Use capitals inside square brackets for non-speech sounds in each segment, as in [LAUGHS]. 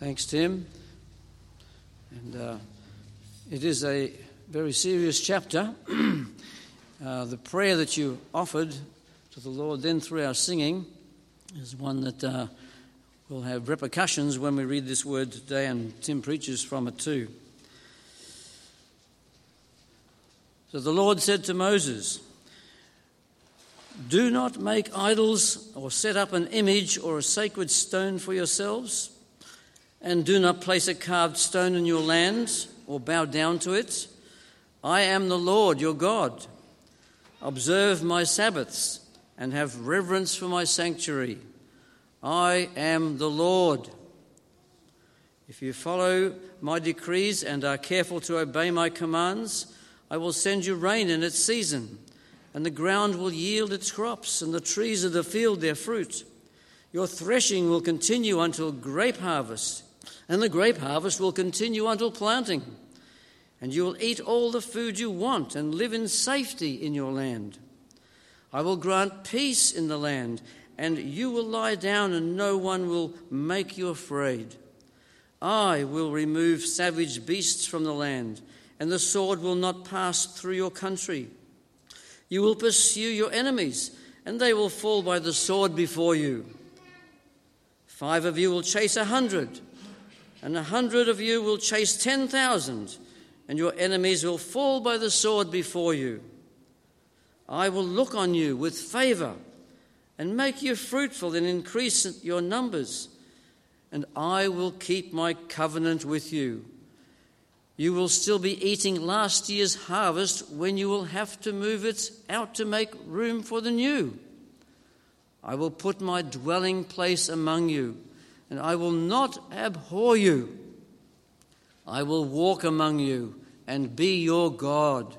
Thanks, Tim. And uh, it is a very serious chapter. [CLEARS THROAT] uh, the prayer that you offered to the Lord then through our singing is one that uh, will have repercussions when we read this word today, and Tim preaches from it too. So the Lord said to Moses, Do not make idols or set up an image or a sacred stone for yourselves. And do not place a carved stone in your land or bow down to it. I am the Lord your God. Observe my Sabbaths and have reverence for my sanctuary. I am the Lord. If you follow my decrees and are careful to obey my commands, I will send you rain in its season, and the ground will yield its crops, and the trees of the field their fruit. Your threshing will continue until grape harvest and the grape harvest will continue until planting. And you will eat all the food you want and live in safety in your land. I will grant peace in the land, and you will lie down, and no one will make you afraid. I will remove savage beasts from the land, and the sword will not pass through your country. You will pursue your enemies, and they will fall by the sword before you. Five of you will chase a hundred and a hundred of you will chase ten thousand, and your enemies will fall by the sword before you. I will look on you with favor and make you fruitful and increase your numbers, and I will keep my covenant with you. You will still be eating last year's harvest when you will have to move it out to make room for the new. I will put my dwelling place among you and I will not abhor you. I will walk among you and be your God,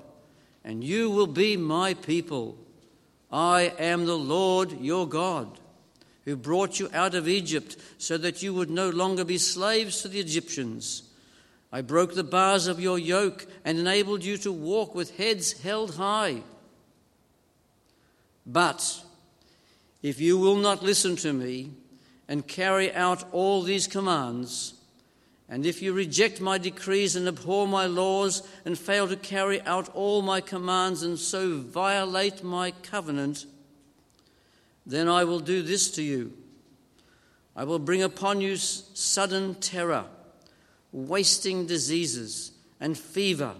and you will be my people. I am the Lord your God, who brought you out of Egypt so that you would no longer be slaves to the Egyptians. I broke the bars of your yoke and enabled you to walk with heads held high. But if you will not listen to me, and carry out all these commands, and if you reject my decrees and abhor my laws and fail to carry out all my commands and so violate my covenant, then I will do this to you. I will bring upon you sudden terror, wasting diseases, and fever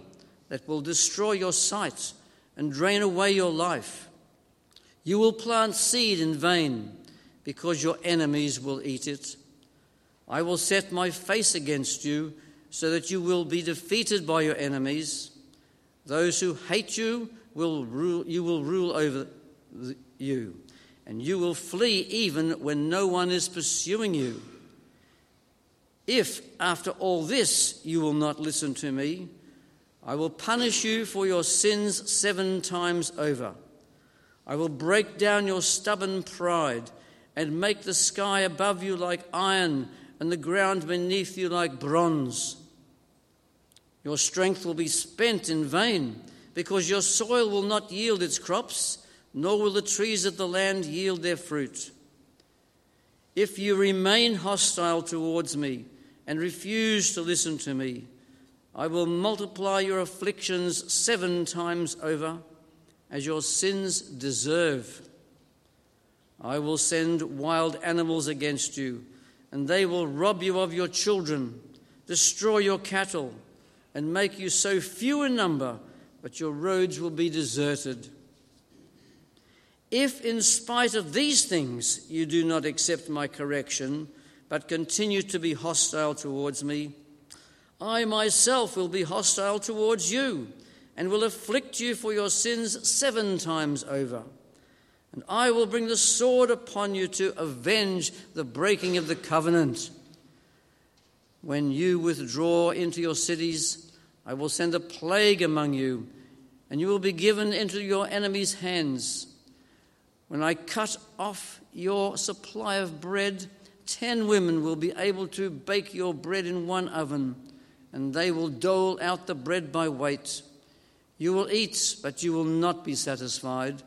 that will destroy your sight and drain away your life. You will plant seed in vain because your enemies will eat it. I will set my face against you so that you will be defeated by your enemies. Those who hate you will rule, you will rule over you, and you will flee even when no one is pursuing you. If, after all this, you will not listen to me, I will punish you for your sins seven times over. I will break down your stubborn pride and make the sky above you like iron and the ground beneath you like bronze. Your strength will be spent in vain because your soil will not yield its crops, nor will the trees of the land yield their fruit. If you remain hostile towards me and refuse to listen to me, I will multiply your afflictions seven times over, as your sins deserve. I will send wild animals against you, and they will rob you of your children, destroy your cattle, and make you so few in number, that your roads will be deserted. If, in spite of these things, you do not accept my correction, but continue to be hostile towards me, I myself will be hostile towards you, and will afflict you for your sins seven times over. And I will bring the sword upon you to avenge the breaking of the covenant. When you withdraw into your cities, I will send a plague among you, and you will be given into your enemies' hands. When I cut off your supply of bread, ten women will be able to bake your bread in one oven, and they will dole out the bread by weight. You will eat, but you will not be satisfied.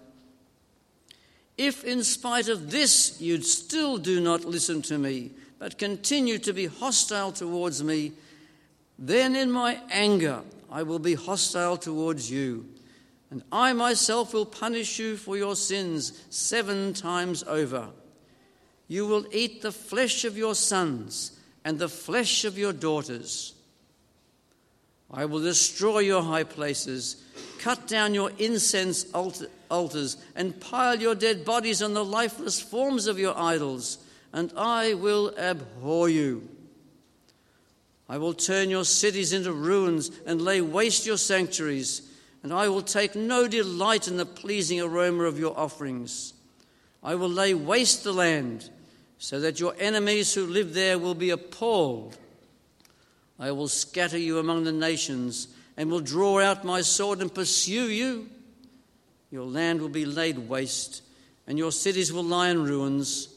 If, in spite of this, you still do not listen to me, but continue to be hostile towards me, then in my anger I will be hostile towards you, and I myself will punish you for your sins seven times over. You will eat the flesh of your sons and the flesh of your daughters. I will destroy your high places, cut down your incense altars, and pile your dead bodies on the lifeless forms of your idols, and I will abhor you. I will turn your cities into ruins and lay waste your sanctuaries, and I will take no delight in the pleasing aroma of your offerings. I will lay waste the land, so that your enemies who live there will be appalled. I will scatter you among the nations, and will draw out my sword and pursue you. Your land will be laid waste, and your cities will lie in ruins.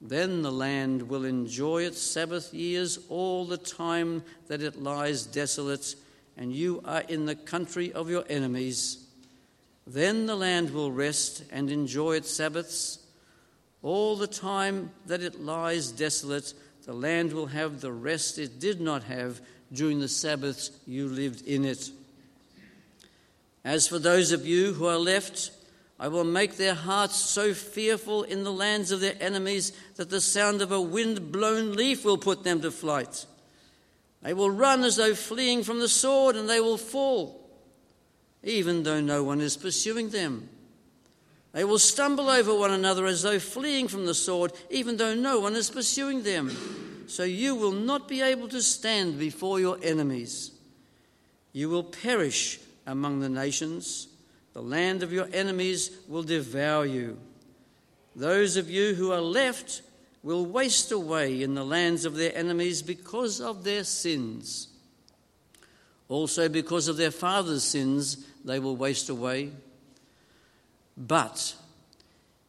Then the land will enjoy its Sabbath years all the time that it lies desolate, and you are in the country of your enemies. Then the land will rest and enjoy its Sabbaths. All the time that it lies desolate, the land will have the rest it did not have during the Sabbaths you lived in it. As for those of you who are left, I will make their hearts so fearful in the lands of their enemies that the sound of a wind blown leaf will put them to flight. They will run as though fleeing from the sword, and they will fall, even though no one is pursuing them. They will stumble over one another as though fleeing from the sword, even though no one is pursuing them. So you will not be able to stand before your enemies. You will perish among the nations the land of your enemies will devour you. Those of you who are left will waste away in the lands of their enemies because of their sins. Also, because of their fathers' sins, they will waste away. But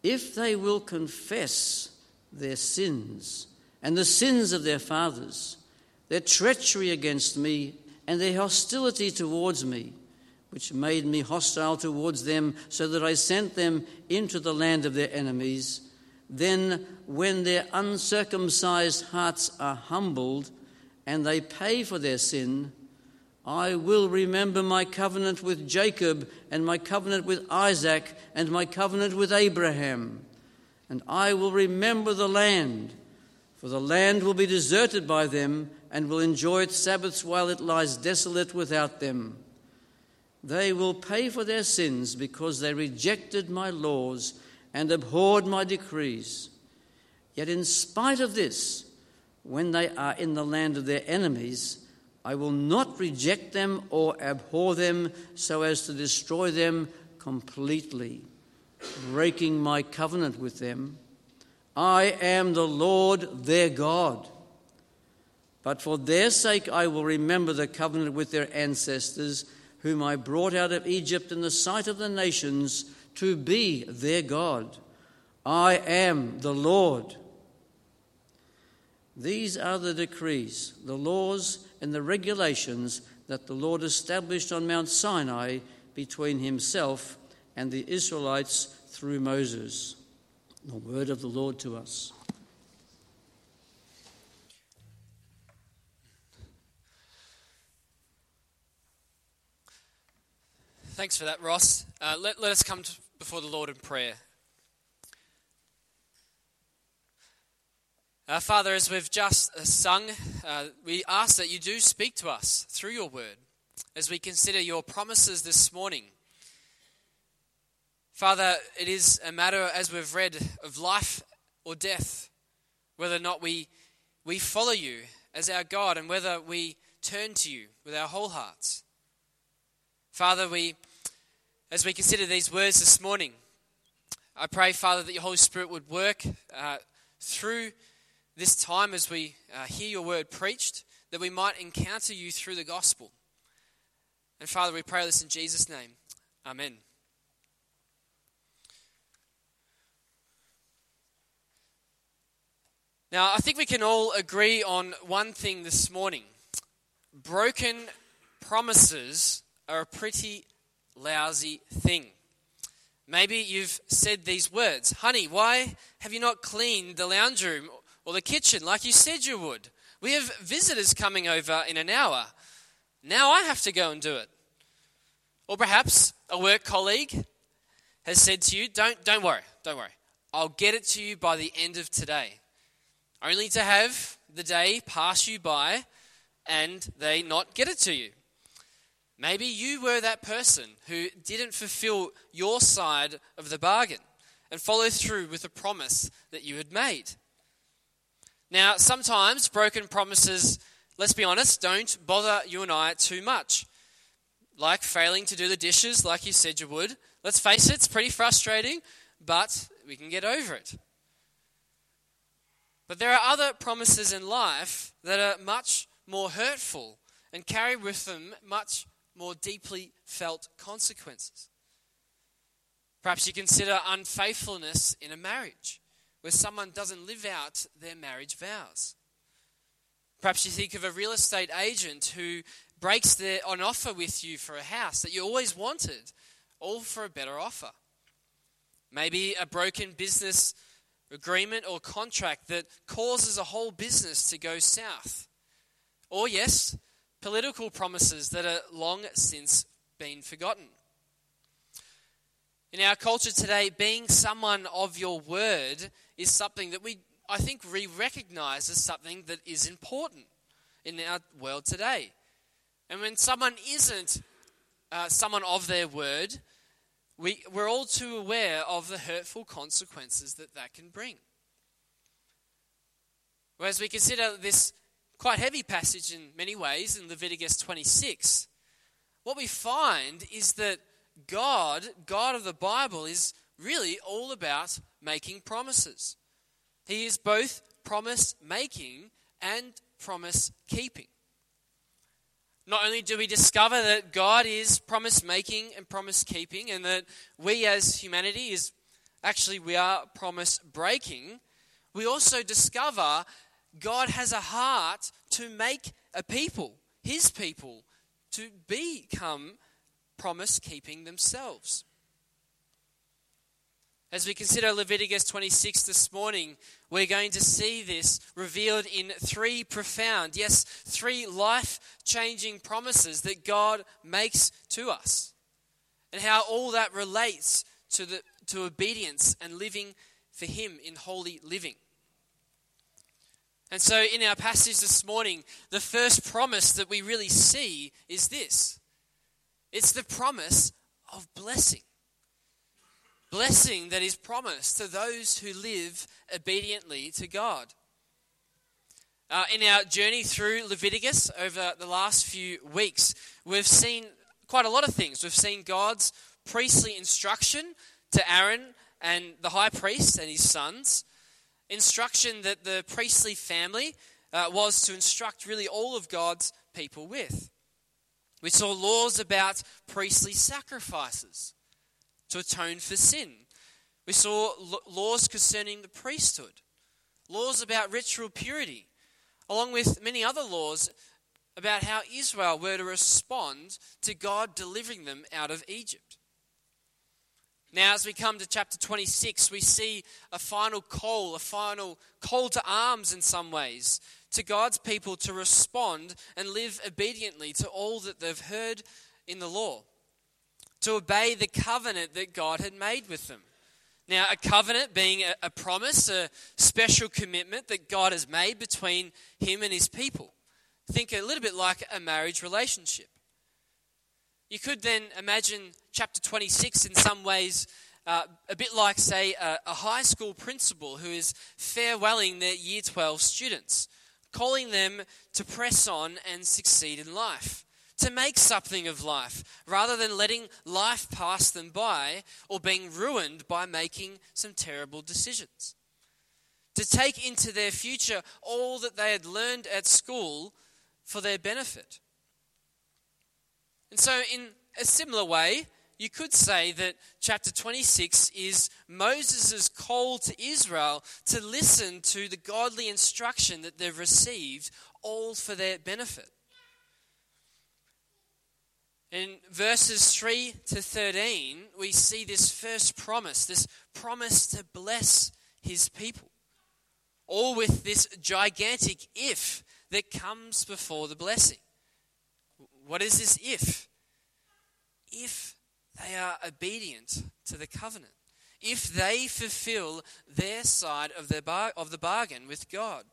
if they will confess their sins and the sins of their fathers, their treachery against me and their hostility towards me, which made me hostile towards them, so that I sent them into the land of their enemies. Then, when their uncircumcised hearts are humbled and they pay for their sin, I will remember my covenant with Jacob and my covenant with Isaac and my covenant with Abraham. And I will remember the land, for the land will be deserted by them and will enjoy its Sabbaths while it lies desolate without them. They will pay for their sins because they rejected my laws and abhorred my decrees. Yet, in spite of this, when they are in the land of their enemies, I will not reject them or abhor them so as to destroy them completely, breaking my covenant with them. I am the Lord their God. But for their sake, I will remember the covenant with their ancestors whom I brought out of Egypt in the sight of the nations to be their God. I am the Lord. These are the decrees, the laws, and the regulations that the Lord established on Mount Sinai between himself and the Israelites through Moses. The word of the Lord to us. Thanks for that, Ross. Uh, let, let us come to, before the Lord in prayer. Uh, Father, as we've just uh, sung, uh, we ask that you do speak to us through your word as we consider your promises this morning. Father, it is a matter, as we've read, of life or death, whether or not we, we follow you as our God and whether we turn to you with our whole hearts. Father, we as we consider these words this morning, I pray, Father, that your Holy Spirit would work uh, through this time as we uh, hear your word preached, that we might encounter you through the gospel. And Father, we pray this in Jesus' name. Amen. Now, I think we can all agree on one thing this morning broken promises are a pretty lousy thing. Maybe you've said these words Honey, why have you not cleaned the lounge room or the kitchen like you said you would. We have visitors coming over in an hour. Now I have to go and do it. Or perhaps a work colleague has said to you, Don't, don't worry, don't worry. I'll get it to you by the end of today. Only to have the day pass you by and they not get it to you. Maybe you were that person who didn't fulfill your side of the bargain and follow through with the promise that you had made. Now, sometimes broken promises, let's be honest, don't bother you and I too much. Like failing to do the dishes like you said you would. Let's face it, it's pretty frustrating, but we can get over it. But there are other promises in life that are much more hurtful and carry with them much more deeply felt consequences. Perhaps you consider unfaithfulness in a marriage where someone doesn't live out their marriage vows. Perhaps you think of a real estate agent who breaks their, an offer with you for a house that you always wanted, all for a better offer. Maybe a broken business agreement or contract that causes a whole business to go south. Or, yes, political promises that are long since been forgotten. In our culture today, being someone of your word is something that we, I think, we recognize as something that is important in our world today. And when someone isn't uh, someone of their word, we, we're all too aware of the hurtful consequences that that can bring. Whereas we consider this quite heavy passage in many ways in Leviticus 26, what we find is that God, God of the Bible, is really all about making promises. He is both promise making and promise keeping. Not only do we discover that God is promise making and promise keeping, and that we as humanity is actually we are promise breaking, we also discover God has a heart to make a people, his people, to become promise keeping themselves. As we consider Leviticus 26 this morning, we're going to see this revealed in three profound, yes, three life changing promises that God makes to us, and how all that relates to, the, to obedience and living for Him in holy living. And so, in our passage this morning, the first promise that we really see is this it's the promise of blessing. Blessing that is promised to those who live obediently to God. Uh, in our journey through Leviticus over the last few weeks, we've seen quite a lot of things. We've seen God's priestly instruction to Aaron and the high priest and his sons instruction that the priestly family uh, was to instruct really all of God's people with. We saw laws about priestly sacrifices to atone for sin. We saw laws concerning the priesthood, laws about ritual purity, along with many other laws about how Israel were to respond to God delivering them out of Egypt. Now, as we come to chapter 26, we see a final call, a final call to arms in some ways, to God's people to respond and live obediently to all that they've heard in the law, to obey the covenant that God had made with them. Now, a covenant being a, a promise, a special commitment that God has made between Him and His people. Think a little bit like a marriage relationship. You could then imagine chapter 26 in some ways uh, a bit like, say, a, a high school principal who is farewelling their year 12 students, calling them to press on and succeed in life, to make something of life, rather than letting life pass them by or being ruined by making some terrible decisions. To take into their future all that they had learned at school for their benefit. And so, in a similar way, you could say that chapter 26 is Moses' call to Israel to listen to the godly instruction that they've received, all for their benefit. In verses 3 to 13, we see this first promise, this promise to bless his people. all with this gigantic if that comes before the blessing. What is this if? If they are obedient to the covenant, if they fulfill their side of, their bar- of the bargain with God.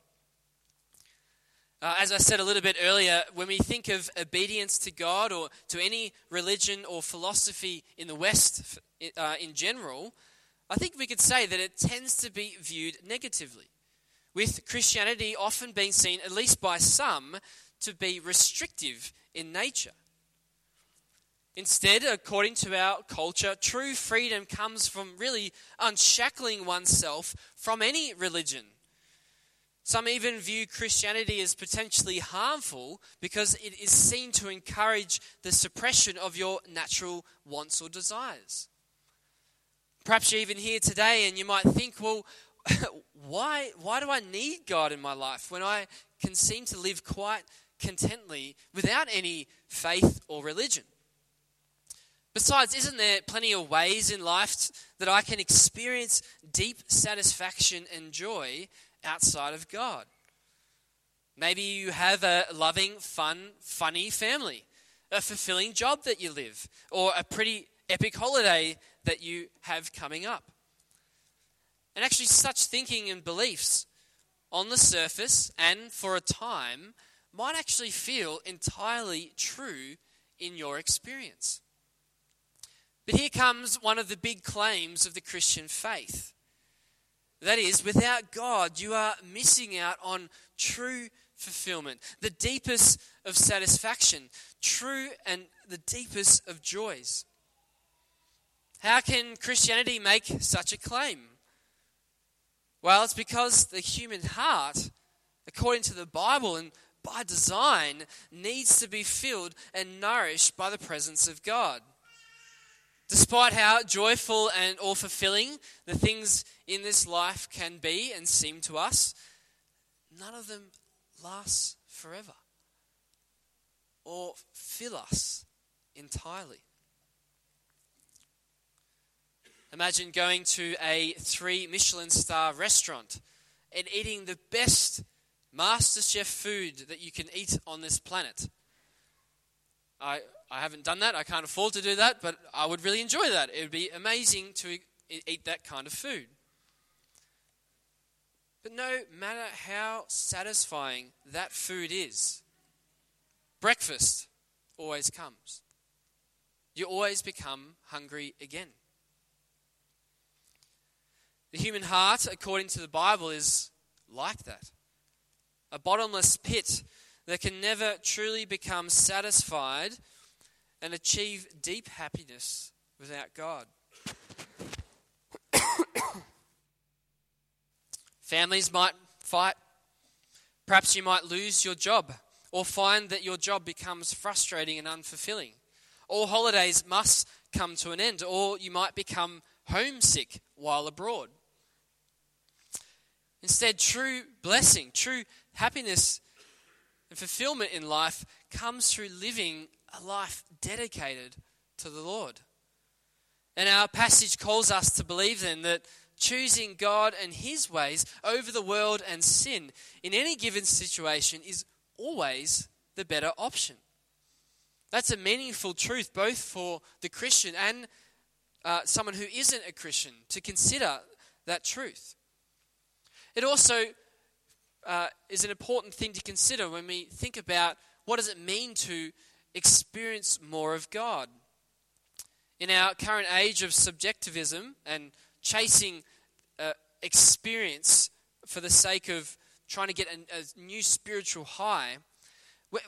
Uh, as I said a little bit earlier, when we think of obedience to God or to any religion or philosophy in the West uh, in general, I think we could say that it tends to be viewed negatively, with Christianity often being seen, at least by some, to be restrictive in nature. Instead, according to our culture, true freedom comes from really unshackling oneself from any religion some even view Christianity as potentially harmful because it is seen to encourage the suppression of your natural wants or desires. Perhaps you're even here today and you might think, well, [LAUGHS] why, why do I need God in my life when I can seem to live quite contently without any faith or religion? Besides, isn't there plenty of ways in life that I can experience deep satisfaction and joy outside of God. Maybe you have a loving, fun, funny family, a fulfilling job that you live, or a pretty epic holiday that you have coming up. And actually, such thinking and beliefs on the surface and for a time might actually feel entirely true in your experience. But here comes one of the big claims of the Christian faith that is, without God, you are missing out on true fulfillment, the deepest of satisfaction, true and the deepest of joys. How can Christianity make such a claim? Well, it's because the human heart, according to the Bible and by design, needs to be filled and nourished by the presence of God. Despite how joyful and or fulfilling the things in this life can be and seem to us, none of them lasts forever or fill us entirely. Imagine going to a three Michelin star restaurant and eating the best master chef food that you can eat on this planet. I, I haven't done that. I can't afford to do that, but I would really enjoy that. It would be amazing to eat that kind of food. But no matter how satisfying that food is, breakfast always comes. You always become hungry again. The human heart, according to the Bible, is like that a bottomless pit that can never truly become satisfied and achieve deep happiness without God. [COUGHS] Families might fight. Perhaps you might lose your job or find that your job becomes frustrating and unfulfilling. All holidays must come to an end, or you might become homesick while abroad. Instead, true blessing, true happiness and fulfillment in life comes through living a life dedicated to the Lord. And our passage calls us to believe then that choosing God and His ways over the world and sin in any given situation is always the better option. That's a meaningful truth both for the Christian and uh, someone who isn't a Christian to consider that truth. It also uh, is an important thing to consider when we think about what does it mean to experience more of God. In our current age of subjectivism and chasing uh, experience for the sake of trying to get a, a new spiritual high,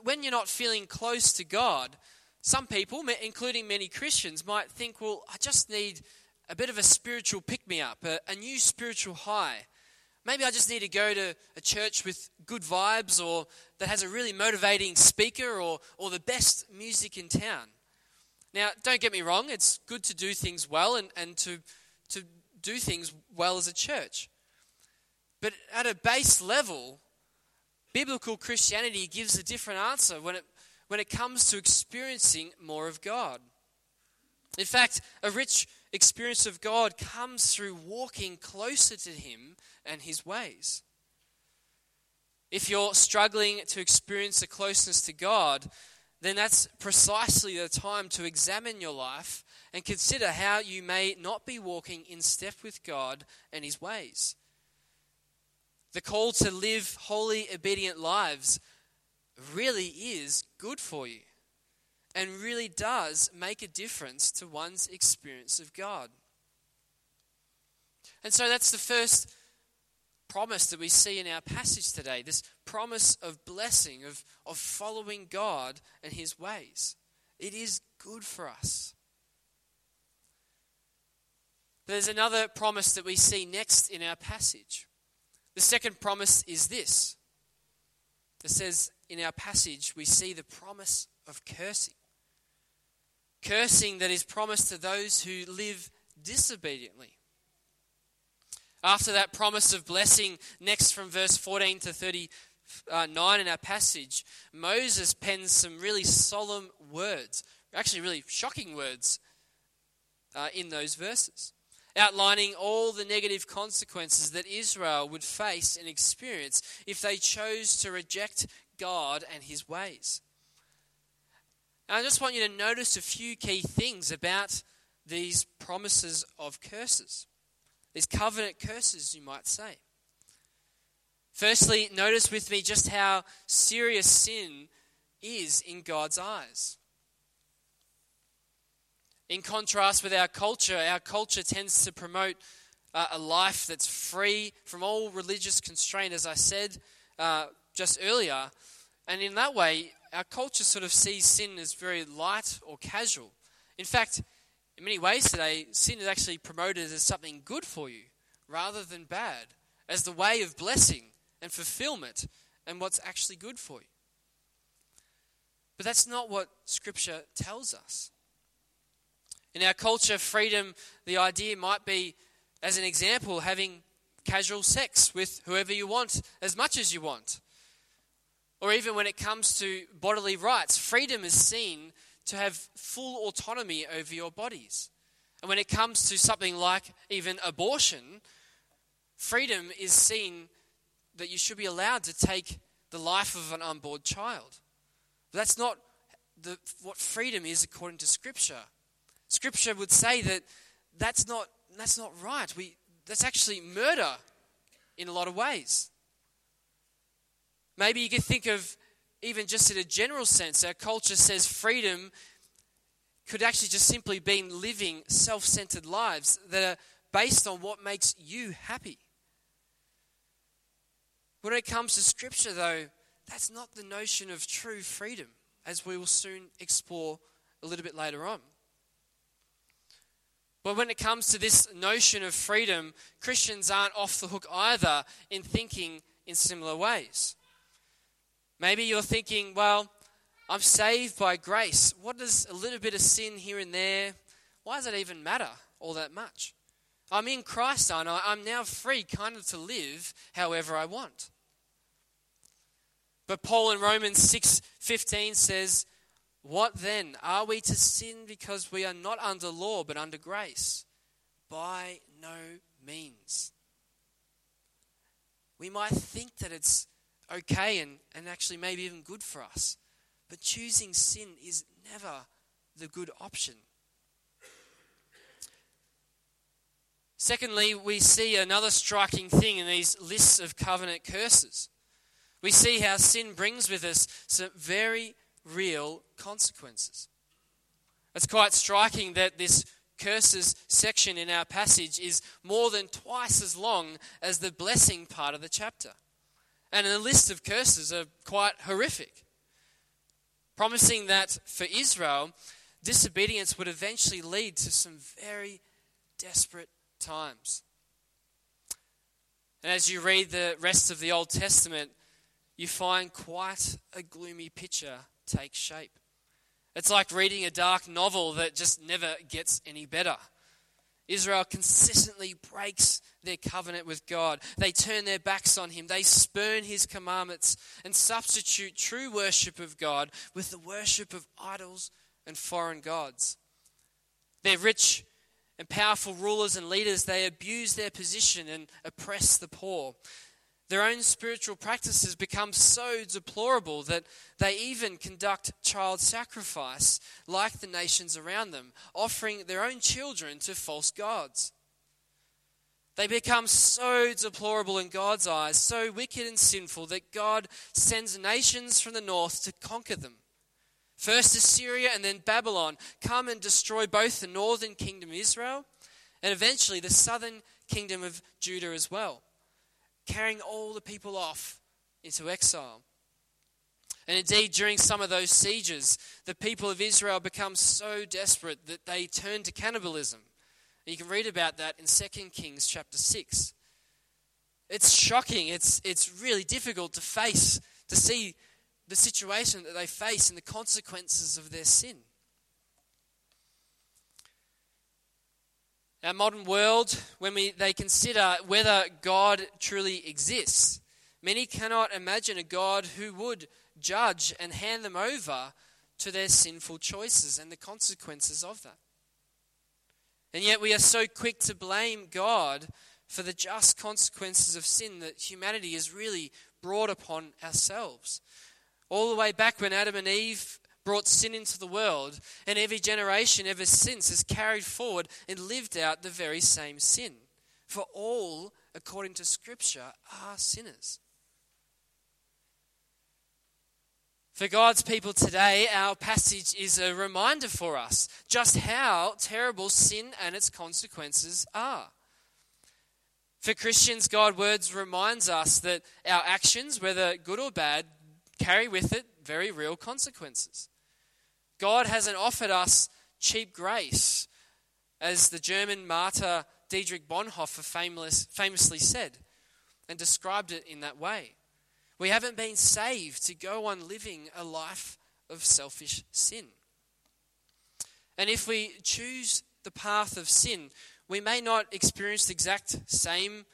when you're not feeling close to God, some people, including many Christians, might think, well, I just need a bit of a spiritual pick me up, a, a, new spiritual high. Maybe I just need to go to a church with good vibes or that has a really motivating speaker or, or the best music in town. Now, don't get me wrong, it's good to do things well and, and to, to do things well as a church. But at a base level, biblical Christianity gives a different answer when it, when it comes to experiencing more of God. In fact, a rich experience of God comes through walking closer to Him and His ways. If you're struggling to experience a closeness to God, then that's precisely the time to examine your life and consider how you may not be walking in step with God and His ways. The call to live holy, obedient lives really is good for you and really does make a difference to one's experience of God. And so that's the first promise that we see in our passage today this promise of blessing, of, of following God and His ways. It is good for us. There's another promise that we see next in our passage. The second promise is this. It says in our passage, we see the promise of cursing. Cursing that is promised to those who live disobediently. After that promise of blessing, next from verse 14 to 39 in our passage, Moses pens some really solemn words, actually, really shocking words uh, in those verses outlining all the negative consequences that Israel would face and experience if they chose to reject God and his ways. And I just want you to notice a few key things about these promises of curses, these covenant curses, you might say. Firstly, notice with me just how serious sin is in God's eyes. In contrast with our culture, our culture tends to promote uh, a life that's free from all religious constraint, as I said uh, just earlier. And in that way, our culture sort of sees sin as very light or casual. In fact, in many ways today, sin is actually promoted as something good for you rather than bad, as the way of blessing and fulfillment and what's actually good for you. But that's not what Scripture tells us. In our culture, freedom, the idea might be, as an example, having casual sex with whoever you want as much as you want. Or even when it comes to bodily rights, freedom is seen to have full autonomy over your bodies. And when it comes to something like even abortion, freedom is seen that you should be allowed to take the life of an unborn child. But that's not the, what freedom is according to Scripture. Scripture would say that that's not, that's not right. We, that's actually murder in a lot of ways. Maybe you could think of, even just in a general sense, our culture says freedom could actually just simply be living self centered lives that are based on what makes you happy. When it comes to Scripture, though, that's not the notion of true freedom, as we will soon explore a little bit later on. But when it comes to this notion of freedom, Christians aren't off the hook either in thinking in similar ways. Maybe you're thinking, well, I'm saved by grace. What does a little bit of sin here and there, why does that even matter all that much? I'm in Christ, aren't I? I'm now free kind of to live however I want. But Paul in Romans 6:15 says, what then? Are we to sin because we are not under law but under grace? By no means. We might think that it's okay and, and actually maybe even good for us, but choosing sin is never the good option. Secondly, we see another striking thing in these lists of covenant curses. We see how sin brings with us some very real consequences. It's quite striking that this curses section in our passage is more than twice as long as the blessing part of the chapter. And the list of curses are quite horrific, promising that for Israel, disobedience would eventually lead to some very desperate times. And as you read the rest of the Old Testament, you find quite a gloomy picture take shape. It's like reading a dark novel that just never gets any better. Israel consistently breaks their covenant with God. They turn their backs on Him. They spurn His commandments and substitute true worship of God with the worship of idols and foreign gods. They're rich and powerful rulers and leaders. They abuse their position and oppress the poor. Their own spiritual practices become so deplorable that they even conduct child sacrifice like the nations around them, offering their own children to false gods. They become so deplorable in God's eyes, so wicked and sinful, that God sends nations from the north to conquer them. First Assyria and then Babylon come and destroy both the northern kingdom of Israel and eventually the southern kingdom of Judah as well carrying all the people off into exile. And indeed, during some of those sieges, the people of Israel become so desperate that they turn to cannibalism. And you can read about that in 2 Kings chapter 6. It's shocking. It's, it's really difficult to face, to see the situation that they face and the consequences of their sin. Our modern world, when we, they consider whether God truly exists, many cannot imagine a God who would judge and hand them over to their sinful choices and the consequences of that. And yet we are so quick to blame God for the just consequences of sin that humanity has really brought upon ourselves. All the way back when Adam and Eve brought sin into the world, and every generation ever since has carried forward and lived out the very same sin. For all, according to Scripture, are sinners. For God's people today, our passage is a reminder for us just how terrible sin and its consequences are. For Christians, God's words reminds us that our actions, whether good or bad, carry with it very real consequences. God hasn't offered us cheap grace, as the German martyr Dietrich Bonhoeffer famous, famously said and described it in that way. We haven't been saved to go on living a life of selfish sin. And if we choose the path of sin, we may not experience the exact same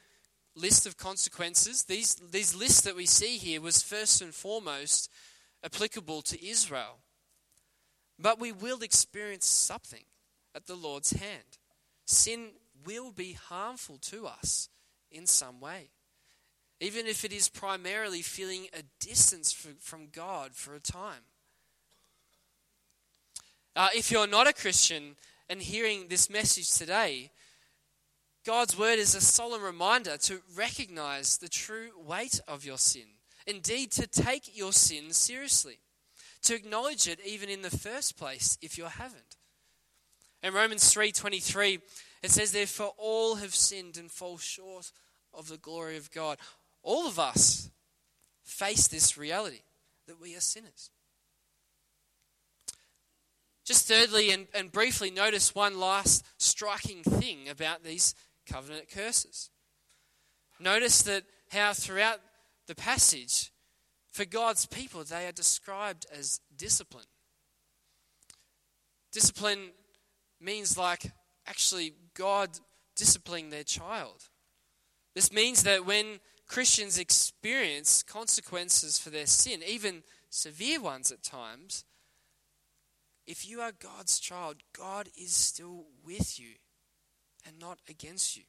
list of consequences. These, these lists that we see here was first and foremost applicable to Israel. But we will experience something at the Lord's hand. Sin will be harmful to us in some way, even if it is primarily feeling a distance from God for a time. Uh, if you're not a Christian and hearing this message today, God's word is a solemn reminder to recognize the true weight of your sin. Indeed, to take your sin seriously to acknowledge it even in the first place if you haven't. In Romans 3:23 it says therefore all have sinned and fall short of the glory of God. All of us face this reality that we are sinners. Just thirdly and, and briefly notice one last striking thing about these covenant curses. Notice that how throughout the passage for God's people, they are described as discipline. Discipline means like actually God disciplining their child. This means that when Christians experience consequences for their sin, even severe ones at times, if you are God's child, God is still with you and not against you.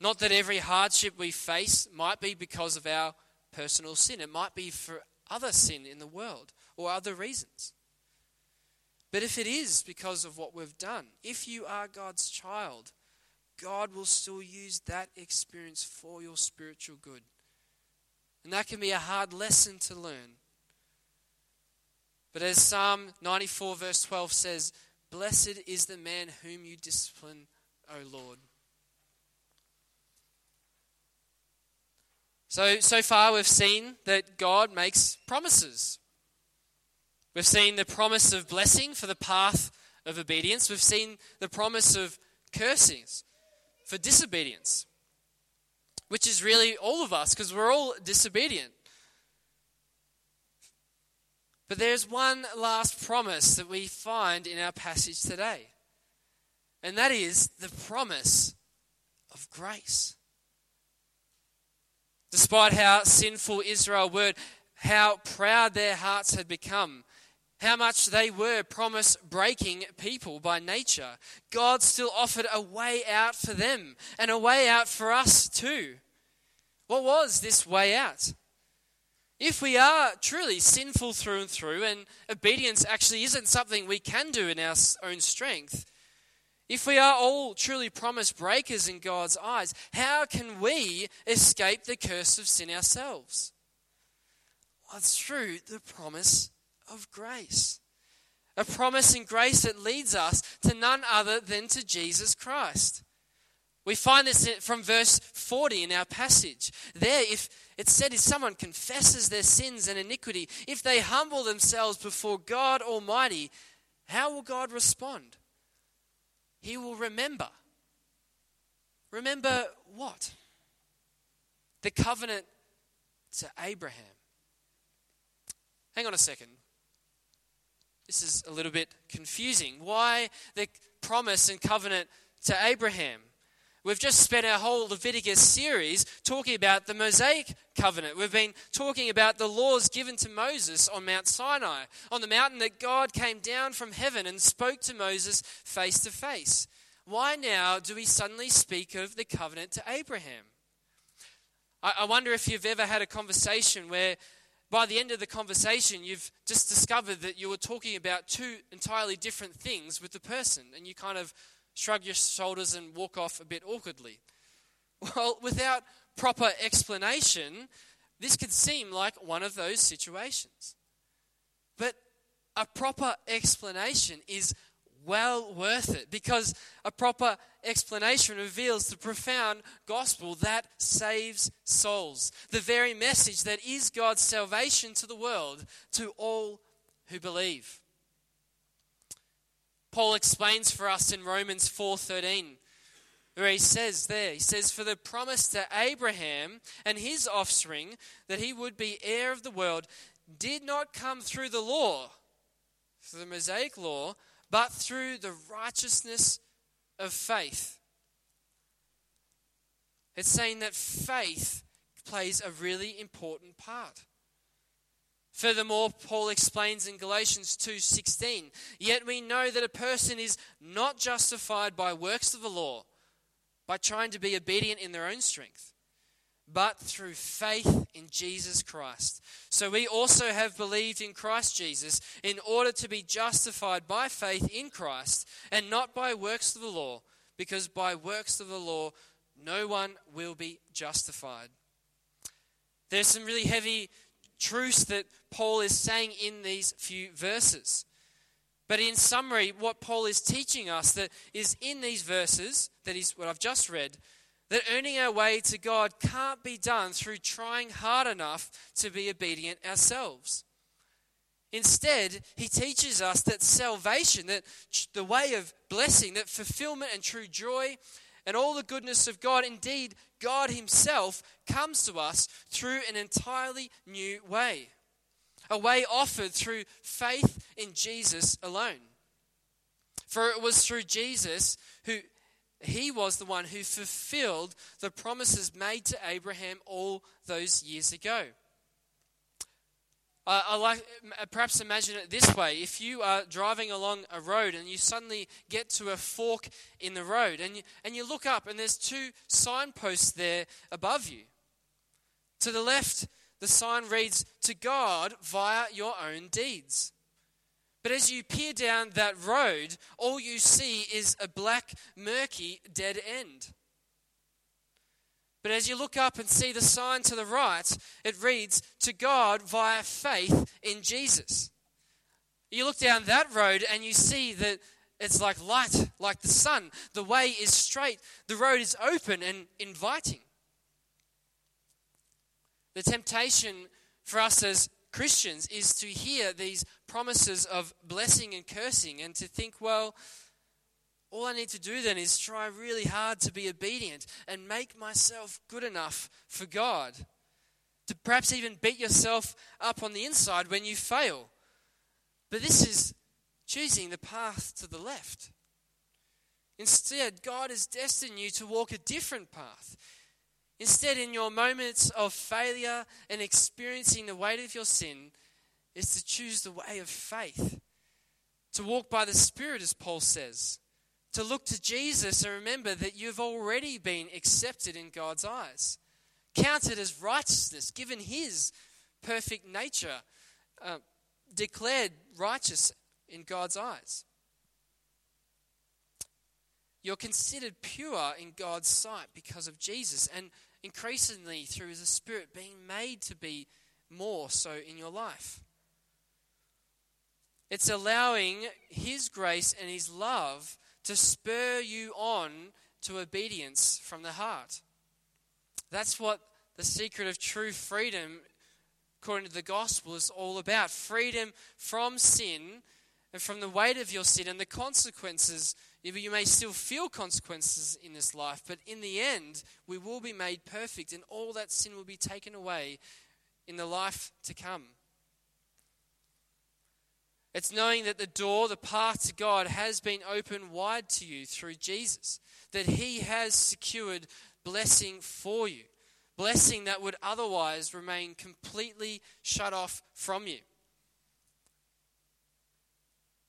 Not that every hardship we face might be because of our personal sin. It might be for other sin in the world or other reasons. But if it is because of what we've done, if you are God's child, God will still use that experience for your spiritual good. And that can be a hard lesson to learn. But as Psalm 94, verse 12 says, Blessed is the man whom you discipline, O Lord. So, so far, we've seen that God makes promises. We've seen the promise of blessing for the path of obedience. We've seen the promise of cursings for disobedience, which is really all of us because we're all disobedient. But there's one last promise that we find in our passage today, and that is the promise of grace. Despite how sinful Israel were, how proud their hearts had become, how much they were promise breaking people by nature, God still offered a way out for them and a way out for us too. What was this way out? If we are truly sinful through and through, and obedience actually isn't something we can do in our own strength, if we are all truly promise breakers in God's eyes, how can we escape the curse of sin ourselves? Well, it's through the promise of grace. A promise in grace that leads us to none other than to Jesus Christ. We find this from verse 40 in our passage. There, if it said, if someone confesses their sins and iniquity, if they humble themselves before God Almighty, how will God respond? He will remember. Remember what? The covenant to Abraham. Hang on a second. This is a little bit confusing. Why the promise and covenant to Abraham? We've just spent our whole Leviticus series talking about the Mosaic covenant. We've been talking about the laws given to Moses on Mount Sinai, on the mountain that God came down from heaven and spoke to Moses face to face. Why now do we suddenly speak of the covenant to Abraham? I, wonder if you've ever had a conversation where by the end of the conversation, you've just discovered that you were talking about two entirely different things with the person, and you kind of shrug your shoulders and walk off a bit awkwardly. [LAUGHS] Well, without proper explanation, this could seem like one of those situations. But a proper explanation is well worth it because a proper explanation reveals the profound gospel that saves souls, the very message that is God's salvation to the world, to all who believe. Paul explains for us in Romans 4:13 where he says there he says for the promise to Abraham and his offspring that he would be heir of the world did not come through the law through the mosaic law but through the righteousness of faith. It's saying that faith plays a really important part Furthermore, Paul explains in Galatians 2:16, "Yet we know that a person is not justified by works of the law, by trying to be obedient in their own strength, but through faith in Jesus Christ. So we also have believed in Christ Jesus in order to be justified by faith in Christ and not by works of the law, because by works of the law no one will be justified." There's some really heavy truths that Paul is saying in these few verses. But in summary, what Paul is teaching us that is in these verses, that is what I've just read, that earning our way to God can't be done through trying hard enough to be obedient ourselves. Instead, he teaches us that salvation, that the way of blessing, that fulfillment and true joy and all the goodness of God, indeed, God Himself, comes to us through an entirely new way. A way offered through faith in Jesus alone. For it was through Jesus who he was the one who fulfilled the promises made to Abraham all those years ago. Uh, I like perhaps imagine it this way: if you are driving along a road and you suddenly get to a fork in the road, and you, and you look up and there's two signposts there above you. To the left, the sign reads, "To God via your own deeds." But as you peer down that road, all you see is a black, murky dead end. But as you look up and see the sign to the right, it reads, To God via faith in Jesus. You look down that road and you see that it's like light, like the sun. The way is straight, the road is open and inviting. The temptation for us as Christians is to hear these promises of blessing and cursing and to think, well, all I need to do then is try really hard to be obedient and make myself good enough for God. To perhaps even beat yourself up on the inside when you fail. But this is choosing the path to the left. Instead, God has destined you to walk a different path. Instead, in your moments of failure and experiencing the weight of your sin, is to choose the way of faith. To walk by the Spirit, as Paul says to look to Jesus and remember that you've already been accepted in God's eyes. counted as righteousness, given his perfect nature, uh, declared righteous in God's eyes. You're considered pure in God's sight because of Jesus, and increasingly through the Spirit being made to be more so in your life. It's allowing His grace and His love to spur you on to obedience from the heart. That's what the secret of true freedom, according to the gospel, is all about freedom from sin and from the weight of your sin and the consequences. You may still feel consequences in this life, but in the end, we will be made perfect and all that sin will be taken away in the life to come. It's knowing that the door, the path to God, has been opened wide to you through Jesus, that He has secured blessing for you, blessing that would otherwise remain completely shut off from you.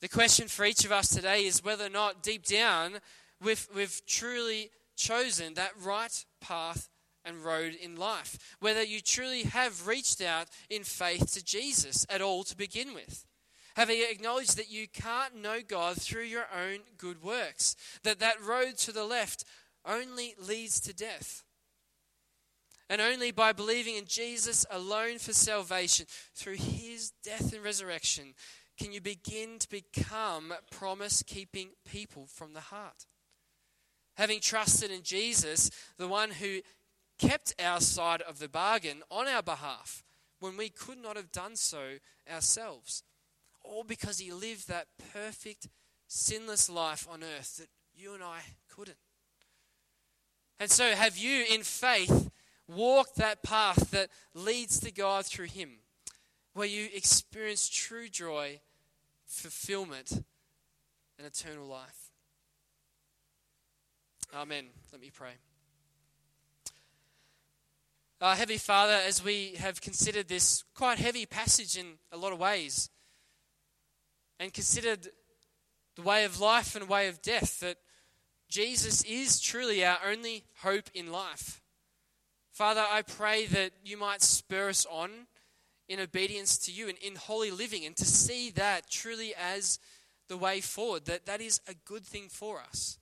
The question for each of us today is whether or not deep down we've, we've truly chosen that right path and road in life. Whether you truly have reached out in faith to Jesus at all to begin with. Having acknowledged that you can't know God through your own good works, that that road to the left only leads to death. And only by believing in Jesus alone for salvation, through his death and resurrection, can you begin to become promise keeping people from the heart. Having trusted in Jesus, the one who kept our side of the bargain on our behalf when we could not have done so ourselves. All because he lived that perfect, sinless life on earth that you and I couldn't. And so, have you, in faith, walked that path that leads to God through him, where you experience true joy, fulfillment, and eternal life? Amen. Let me pray. Uh, Father, as we have considered this quite heavy passage in a lot of ways, and considered the way of life and way of death, that Jesus is truly our only hope in life. Father, I pray that you might spur us on in obedience to you and in holy living and to see that truly as the way forward, that that is a good thing for us.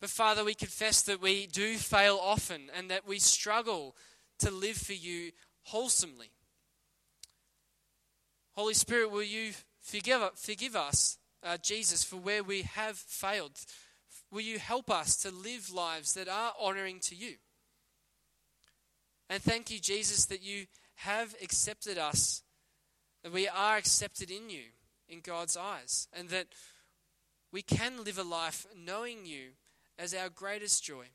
But Father, we confess that we do fail often and that we struggle to live for you wholesomely. Holy Spirit, will you forgive, forgive us, uh, Jesus, for where we have failed? Will you help us to live lives that are honoring to you? And thank you, Jesus, that you have accepted us, that we are accepted in you, in God's eyes, and that we can live a life knowing you as our greatest joy.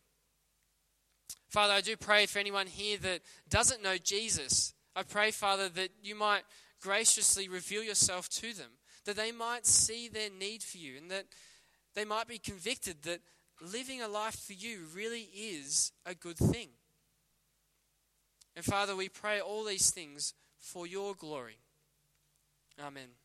Father, I do pray for anyone here that doesn't know Jesus. I pray, Father, that you might graciously reveal yourself to them, that they might see their need for you, and that they might be convicted that living a life for you really is a good thing. And Father, we pray all these things for your glory. Amen.